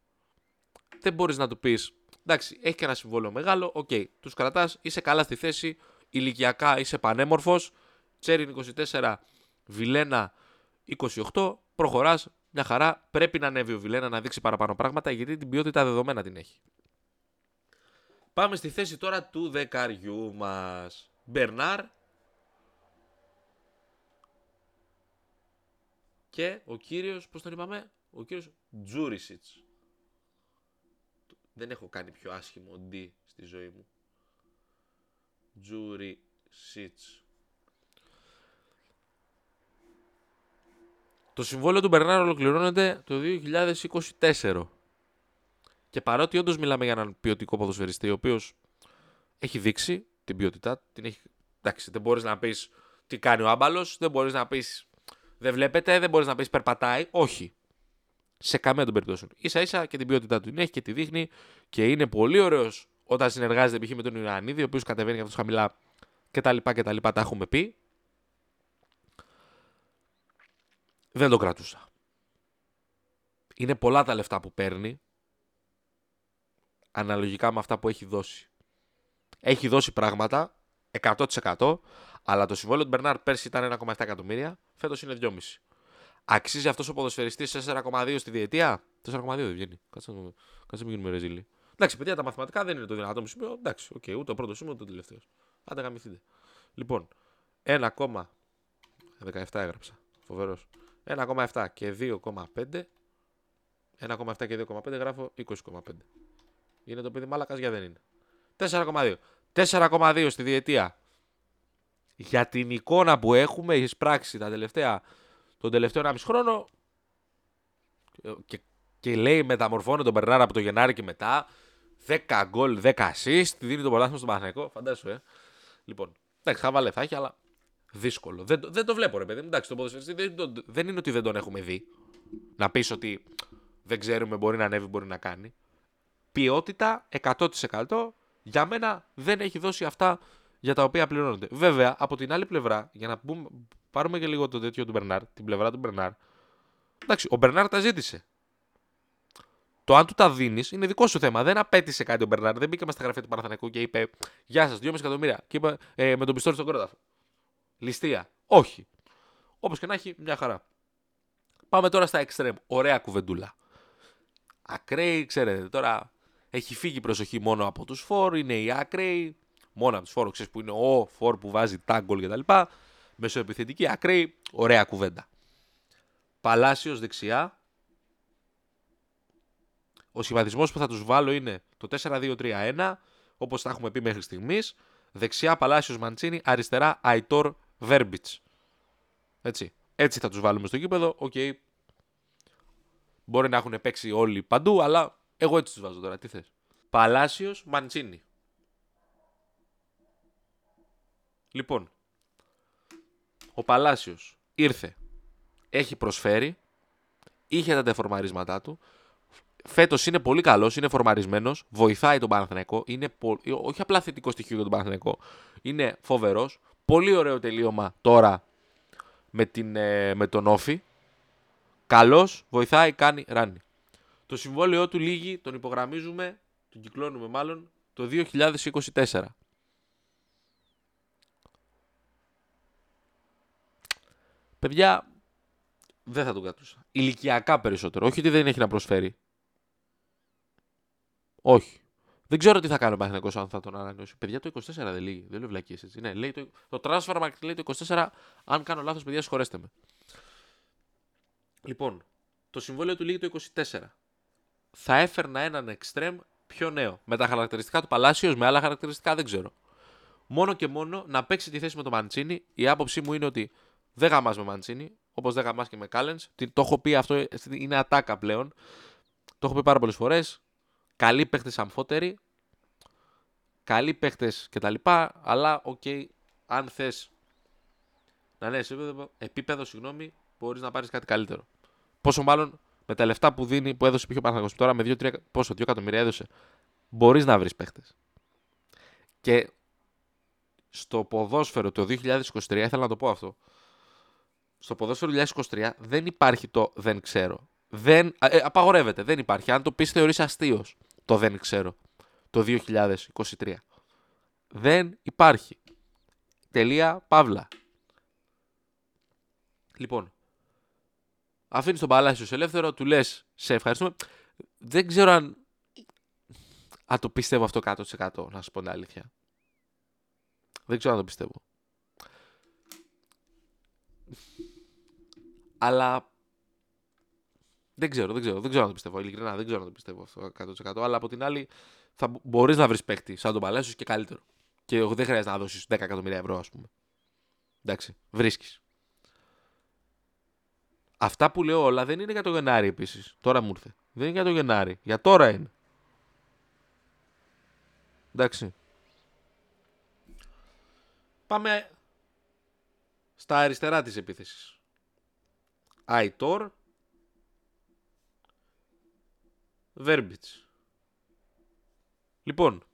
S1: Δεν μπορείς να του πεις εντάξει έχει και ένα συμβόλαιο μεγάλο, OK, okay, τους κρατάς, είσαι καλά στη θέση, ηλικιακά είσαι πανέμορφος, Τσέριν 24, Βιλένα 28, προχωράς, μια χαρά. Πρέπει να ανέβει ο Βιλένα να δείξει παραπάνω πράγματα γιατί την ποιότητα δεδομένα την έχει. Πάμε στη θέση τώρα του δεκαριού μας. Μπερνάρ και ο κύριος, πώς τον είπαμε, ο κύριος Τζούρισιτς. Δεν έχω κάνει πιο άσχημο D στη ζωή μου. Τζούρισιτς. Το συμβόλαιο του Μπερνάρ ολοκληρώνεται το 2024. Και παρότι όντως μιλάμε για έναν ποιοτικό ποδοσφαιριστή, ο οποίος έχει δείξει την ποιότητά την έχει... Εντάξει, δεν μπορείς να πεις τι κάνει ο άμπαλος, δεν μπορείς να πεις δεν βλέπετε, δεν μπορείς να πεις περπατάει. Όχι. Σε καμία των περιπτώσεων. σα ίσα και την ποιότητά του την έχει και τη δείχνει και είναι πολύ ωραίος όταν συνεργάζεται π.χ. με τον Ιωαννίδη, ο οποίος κατεβαίνει αυτό χαμηλά κτλ. Τα έχουμε πει. Δεν το κρατούσα. Είναι πολλά τα λεφτά που παίρνει αναλογικά με αυτά που έχει δώσει. Έχει δώσει πράγματα 100% αλλά το συμβόλαιο του Μπερνάρ πέρσι ήταν 1,7 εκατομμύρια, φέτος είναι 2,5. Αξίζει αυτός ο ποδοσφαιριστής 4,2 στη διετία; 4,2 δεν βγαίνει. Κάτσε να, κάτσε να γίνουμε ρεζίλι. Εντάξει, παιδιά, τα μαθηματικά δεν είναι το δυνατό μου σημείο. Εντάξει, OK, okay, ούτε ο πρώτος είμαι ούτε ο τελευταίος. Άντε γαμηθείτε. Λοιπόν, 1,17 έγραψα. Φοβερός. 1,7 και 2,5. 1,7 και 2,5 γράφω 20,5. Είναι το παιδί μάλακας για δεν είναι. 4,2. 4,2 στη διετία. Για την εικόνα που έχουμε εισπράξει τα τελευταία, τον τελευταίο 1,5 χρόνο και, και λέει μεταμορφώνει τον Μπερνάρα από το Γενάρη και μετά 10 γκολ, 10 assist, δίνει το πρωτάθλημα στον Παναγενικό. Φαντάσου, ε. Λοιπόν, εντάξει, θα βάλε, θα έχει, αλλά δύσκολο. Δεν, δεν το βλέπω, ρε παιδί μου. Εντάξει, το ποδοσφαιριστή δεν, δεν είναι ότι δεν τον έχουμε δει. Να πεις ότι δεν ξέρουμε, μπορεί να ανέβει, μπορεί να κάνει. Ποιότητα 100% για μένα δεν έχει δώσει αυτά για τα οποία πληρώνονται. Βέβαια, από την άλλη πλευρά, για να πούμε, πάρουμε και λίγο το τέτοιο του Μπερνάρ, την πλευρά του Μπερνάρ. Εντάξει, ο Μπερνάρ τα ζήτησε. Το αν του τα δίνεις είναι δικό σου θέμα. Δεν απέτησε κάτι ο Μπερνάρ. Δεν μπήκε με στα γραφεία του Παναθανικού και είπε Γεια σας, 2,5 εκατομμύρια. Και είπε ε, με τον πιστόλι στον κρόταφο. Ληστεία. Όχι. Όπως και να έχει, μια χαρά. Πάμε τώρα στα extreme. Ωραία κουβεντούλα. Ακραίοι, ξέρετε, τώρα έχει φύγει η προσοχή μόνο από τους φόρ. Είναι οι άκραιοι. Μόνο από τους φόρ, ξέρεις που είναι ο φόρ που βάζει τάγκολ κτλ. Μεσοεπιθετική, ακραίοι. Ωραία κουβέντα. Παλάσιος δεξιά. Ο σχηματισμός που θα τους βάλω είναι το 4-2-3-1, όπως τα έχουμε πει μέχρι στιγμής. Δεξιά Παλάσιος Μαντσίνη, αριστερά Αϊτόρ Βέρμπιτς. Έτσι. Έτσι θα τους βάλουμε στο γήπεδο. OK. Okay. Μπορεί να έχουν παίξει όλοι παντού, αλλά εγώ έτσι τους βάζω τώρα. Τι θες; Παλάσιος Μαντσίνη. Λοιπόν, ο Παλάσιος ήρθε. Έχει προσφέρει. Είχε τα τεφορμαρίσματά του. Φέτος είναι πολύ καλός, είναι φορμαρισμένος, βοηθάει τον Παναθηναϊκό. Είναι πο... όχι απλά θετικό στοιχείο για τον Παναθηναϊκό. Είναι φοβερός. Πολύ ωραίο τελείωμα τώρα με, την, ε, με τον Όφη. Καλός, βοηθάει, κάνει ράνι. Το συμβόλαιό του λύγει, τον υπογραμμίζουμε, τον κυκλώνουμε μάλλον, το 2024. Παιδιά, δεν θα τον κατούσα. Ηλικιακά περισσότερο. Όχι ότι δεν έχει να προσφέρει. Όχι. Δεν ξέρω τι θα κάνει ο Παναθηναϊκός αν θα τον ανανεώσει. Παιδιά το 24 δεν λύγει. Δεν λέω βλακίες έτσι. Ναι, λέει το, το transfer market λέει το 24. Αν κάνω λάθος παιδιά συγχωρέστε με. Λοιπόν, το συμβόλαιό του λήγει το 24. Θα έφερνα έναν εξτρέμ πιο νέο. Με τα χαρακτηριστικά του Παλάσιος, με άλλα χαρακτηριστικά δεν ξέρω. Μόνο και μόνο να παίξει τη θέση με το Μαντσίνη. Η άποψή μου είναι ότι δεν γαμάς με Μαντσίνη, όπως δεν γαμάς και με Κάλενς. Το έχω πει αυτό, είναι ατάκα πλέον. Το έχω πει πάρα πολλές φορές. Καλοί παίχτες αμφότεροι. Καλοί παίχτες κτλ. Αλλά, OK, okay, αν θες να είναι επίπεδο, επίπεδο συγγνώμη, μπορείς να πάρεις κάτι καλύτερο. Πόσο μάλλον με τα λεφτά που δίνει, που έδωσε πιο Παναγιώ τώρα με 2-3, πόσο, 2 εκατομμύρια έδωσε. Μπορείς να βρεις παίχτες. Και στο ποδόσφαιρο το 2023, ήθελα να το πω αυτό. Στο ποδόσφαιρο 2023 δεν υπάρχει το δεν ξέρω. Δεν, ε, απαγορεύεται, δεν υπάρχει. Αν το πεις, θεωρείς αστείος το δεν ξέρω το 2023. Δεν υπάρχει. Τελεία, παύλα. Λοιπόν, αφήνεις τον Παλάσιο ελεύθερο, του λες σε ευχαριστούμε. Δεν ξέρω αν. Αν το πιστεύω αυτό 100% να σου πω την αλήθεια. Δεν ξέρω αν το πιστεύω. Αλλά. Δεν ξέρω, δεν ξέρω, δεν ξέρω αν το πιστεύω. Ειλικρινά δεν ξέρω αν το πιστεύω αυτό 100%. Αλλά από την άλλη θα μπορείς να βρεις παίχτη σαν τον Παλάσιο και καλύτερο. Και δεν χρειάζεται να δώσεις 10 εκατομμύρια ευρώ, ας πούμε. Εντάξει, βρίσκεις. Αυτά που λέω όλα δεν είναι για το Γενάρη επίσης. Τώρα μου ήρθε. Δεν είναι για το Γενάρη. Για τώρα είναι. Εντάξει. Πάμε στα αριστερά της επίθεσης. Αϊτόρ. Βέρμπιτς. Λοιπόν.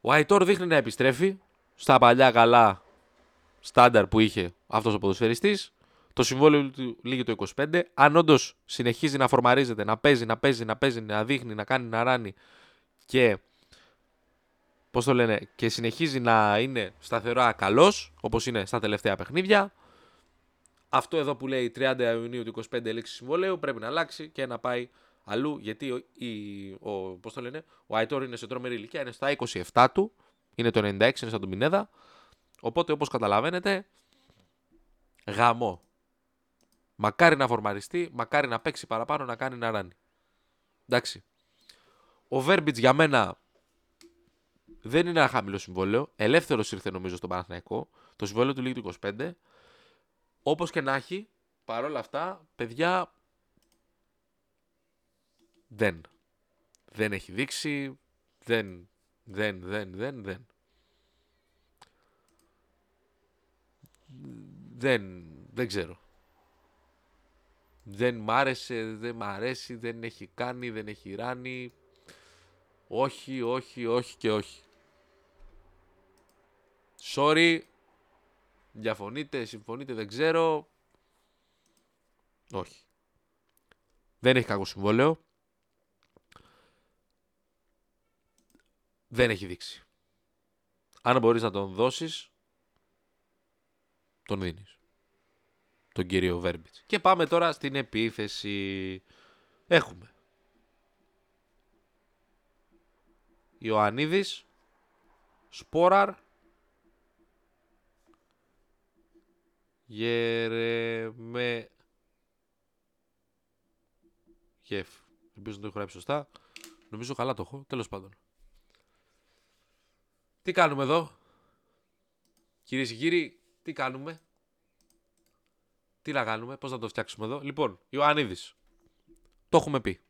S1: Ο Αϊτόρ δείχνει να επιστρέφει στα παλιά καλά στάνταρ που είχε αυτός ο ποδοσφαιριστής. Το συμβόλαιο του λύγει το 25. Αν όντως συνεχίζει να φορμαρίζεται, να παίζει, να παίζει, να παίζει, να δείχνει, να κάνει, να ράνει και. Πώς το λένε, και συνεχίζει να είναι σταθερά καλός, όπως είναι στα τελευταία παιχνίδια. Αυτό εδώ που λέει 30 Ιουνίου του 25 λήξη συμβολέου πρέπει να αλλάξει και να πάει αλλού. Γιατί ο, ο, πώς το λένε, ο Αϊτόρ είναι σε τρομερή ηλικία, είναι στα 27 του, είναι το 96, είναι σαν τον Πινέδα. Οπότε όπως καταλαβαίνετε, γαμό. Μακάρι να φορμαριστεί, μακάρι να παίξει παραπάνω, να κάνει να ράνει. Εντάξει. Ο Βέρμπιτς για μένα δεν είναι ένα χαμηλό συμβόλαιο. Ελεύθερος ήρθε νομίζω στον Παναθηναϊκό. Το συμβόλαιο του λύγει του 25. Όπως και να έχει, παρόλα αυτά, παιδιά. Δεν. Δεν έχει δείξει. Δεν. Δεν, δεν, δεν, δεν. Δεν, δεν ξέρω. Δεν μ' άρεσε, δεν μ' αρέσει, δεν έχει κάνει, δεν έχει ράνει. Όχι, όχι, όχι και όχι. Sorry. Διαφωνείτε, συμφωνείτε, δεν ξέρω. Όχι. Δεν έχει κακό συμβόλαιο. Δεν έχει δείξει. Αν μπορείς να τον δώσεις, τον δίνεις τον κύριο Βέρμπιτς. Και πάμε τώρα στην επίθεση. Έχουμε. Ιωαννίδης, Σπόραρ, Γερεμε... Γεφ. Ελπίζω να το έχω γράψει σωστά. Νομίζω καλά το έχω. Τέλος πάντων. Τι κάνουμε εδώ; Κυρίες και κύριοι, τι κάνουμε; Τι να κάνουμε, πώς να το φτιάξουμε εδώ; Λοιπόν, Ιωαννίδη. Το έχουμε πει.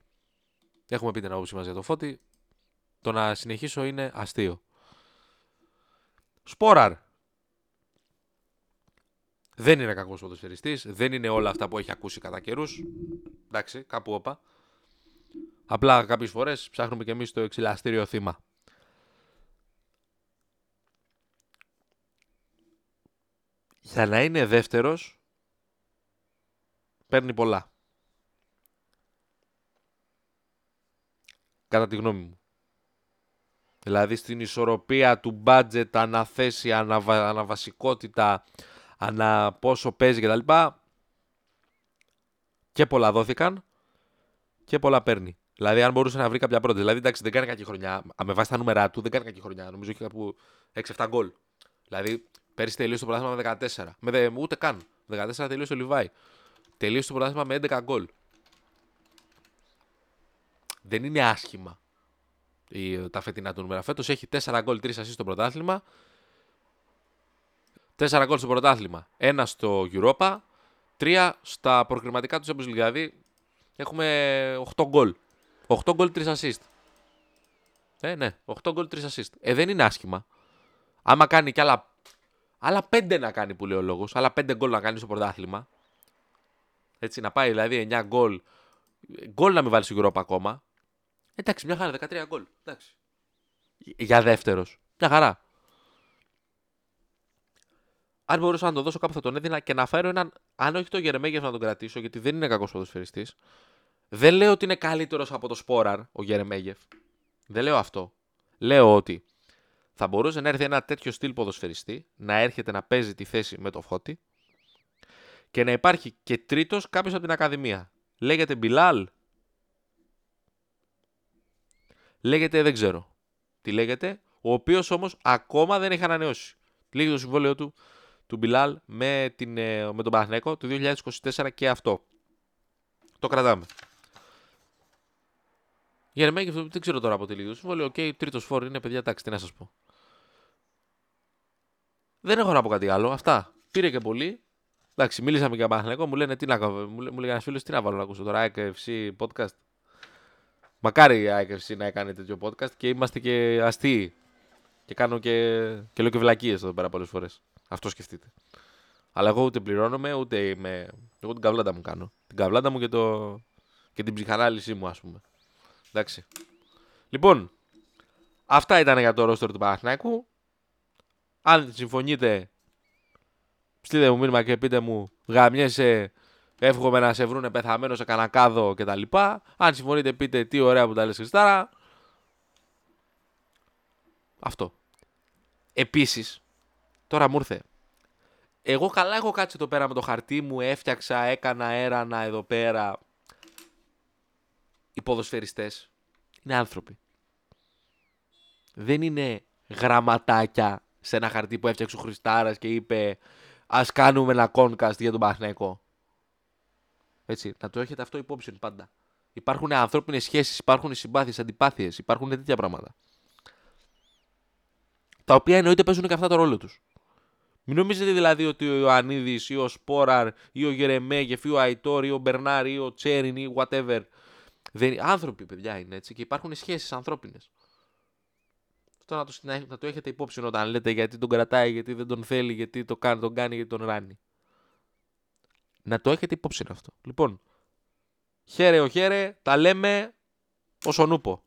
S1: Έχουμε πει την άποψή μας για το φώτι. Το να συνεχίσω είναι αστείο. Σπόραρ. Δεν είναι κακός ποδοσφαιριστής. Δεν είναι όλα αυτά που έχει ακούσει κατά καιρούς. Εντάξει, κάπου όπα. Απλά κάποιες φορές ψάχνουμε και εμείς το εξηλαστήριο θύμα. Για να είναι δεύτερος παίρνει πολλά. Κατά τη γνώμη μου. Δηλαδή στην ισορροπία του budget, αναθέσει, αναβα... αναβασικότητα, ανα πόσο παίζει κτλ. Και πολλά δόθηκαν και πολλά παίρνει. Δηλαδή, αν μπορούσε να βρει κάποια πρώτη. Δηλαδή, εντάξει, δεν κάνει κακή χρονιά. Με βάση τα νούμερα του, δεν κάνει κακή χρονιά. Νομίζω έχει κάπου 6-7 γκολ. Δηλαδή, πέρυσι τελείωσε το πρωτάθλημα με 14. Με δε, ούτε καν. 14 τελείωσε ο Λιβάη. Τελείωσε το πρωτάθλημα με 11 γκολ. Δεν είναι άσχημα τα φετινά του νούμερα. Φέτος έχει 4 γκολ, 3 ασίστ στο πρωτάθλημα. 4 γκολ στο πρωτάθλημα. Ένα στο Europa. 3 στα προκριματικά του Champions League. Δηλαδή έχουμε 8 γκολ. 8 γκολ, 3 assist. Ε, ναι, 8 γκολ, 3 assist. Ε, δεν είναι άσχημα. Άμα κάνει κι άλλα, άλλα 5 να κάνει που λέει ο λόγος, άλλα 5 γκολ να κάνει στο πρωτάθλημα. Έτσι, να πάει δηλαδή 9 γκολ. Γκολ να μην βάλει στο Europa ακόμα. Εντάξει, μια χαρά, 13 γκολ. Εντάξει. Για δεύτερος. Μια χαρά. Αν μπορούσα να το δώσω κάπου θα τον έδινα και να φέρω έναν. Αν όχι το Γερμέγεφ να τον κρατήσω, γιατί δεν είναι κακός ποδοσφαιριστής. Δεν λέω ότι είναι καλύτερος από το Σπόραρ ο Γερμέγεφ. Δεν λέω αυτό. Λέω ότι θα μπορούσε να έρθει ένα τέτοιο στυλ ποδοσφαιριστή, να έρχεται να παίζει τη θέση με το φώτι και να υπάρχει και τρίτος κάποιος από την Ακαδημία. Λέγεται Μπιλάλ. Λέγεται δεν ξέρω. Τι λέγεται. Ο οποίος όμως ακόμα δεν έχει ανανεώσει. Λέγεται το συμβόλαιο του του Μπιλάλ με, την, ε, με τον Παναθηναϊκό το 2024 και αυτό. Το κρατάμε. Γερμαϊκή, δεν ξέρω τώρα από τι λίγο. Συμβόλαιο, οκ, okay, τρίτος φόρ είναι παιδιά, εντάξει, τι να σας πω. Δεν έχω να πω κάτι άλλο. Αυτά. Πήρε και πολύ. Εντάξει, μίλησαμε για Παναθηναϊκό, μου λένε τι να κάνω. Μου λέει ένας φίλος τι να βάλω να ακούσω τώρα. AKFC podcast. Μακάρι η AKFC να έκανε τέτοιο podcast και είμαστε και αστείοι. Και κάνω και, και λέω και βλακίες εδώ πέρα πολλές φορές. Αυτό σκεφτείτε. Αλλά εγώ ούτε πληρώνομαι, ούτε είμαι. Εγώ την καβλάντα μου κάνω. Την καβλάντα μου και, το... και την ψυχανάλυση μου, ας πούμε. Εντάξει. Λοιπόν, αυτά ήταν για το ρόστορ του Παναθηναϊκού. Αν συμφωνείτε, στείλτε μου μήνυμα και πείτε μου γαμιέσαι, εύχομαι να σε βρούνε πεθαμένος σε κανακάδο κτλ. Αν συμφωνείτε πείτε τι ωραία που τα λες Χριστάρα. Αυτό. Επίσης, Τώρα μου ήρθε. Εγώ καλά έχω κάτσει εδώ πέρα με το χαρτί μου, έφτιαξα, έκανα έρανα εδώ πέρα. Οι ποδοσφαιριστές είναι άνθρωποι. Δεν είναι γραμματάκια σε ένα χαρτί που έφτιαξε ο Χριστάρας και είπε ας κάνουμε ένα κόνκαστ για τον Παχνέκο. Έτσι, να το έχετε αυτό υπόψη πάντα. Υπάρχουν ανθρώπινες σχέσεις, υπάρχουν συμπάθειες, αντιπάθειες, υπάρχουν τέτοια πράγματα. Τα οποία εννοείται παίζουν και αυτά το ρόλο τους. Μην νομίζετε δηλαδή ότι ο Ιωαννίδης ή ο Σπόραρ ή ο Γερεμέγεφ ή ο Αϊτόρ ή ο Μπερνάρ ή ο Τσέριν ή whatever. Δεν... Άνθρωποι, παιδιά είναι έτσι και υπάρχουν σχέσεις ανθρώπινες. Αυτό να το, να το έχετε υπόψη όταν λέτε γιατί τον κρατάει, γιατί δεν τον θέλει, γιατί το κάνει, τον κάνει, γιατί τον ράνει. Να το έχετε υπόψη αυτό. Λοιπόν, χαίρε ο χαίρε, τα λέμε όσον ούπο.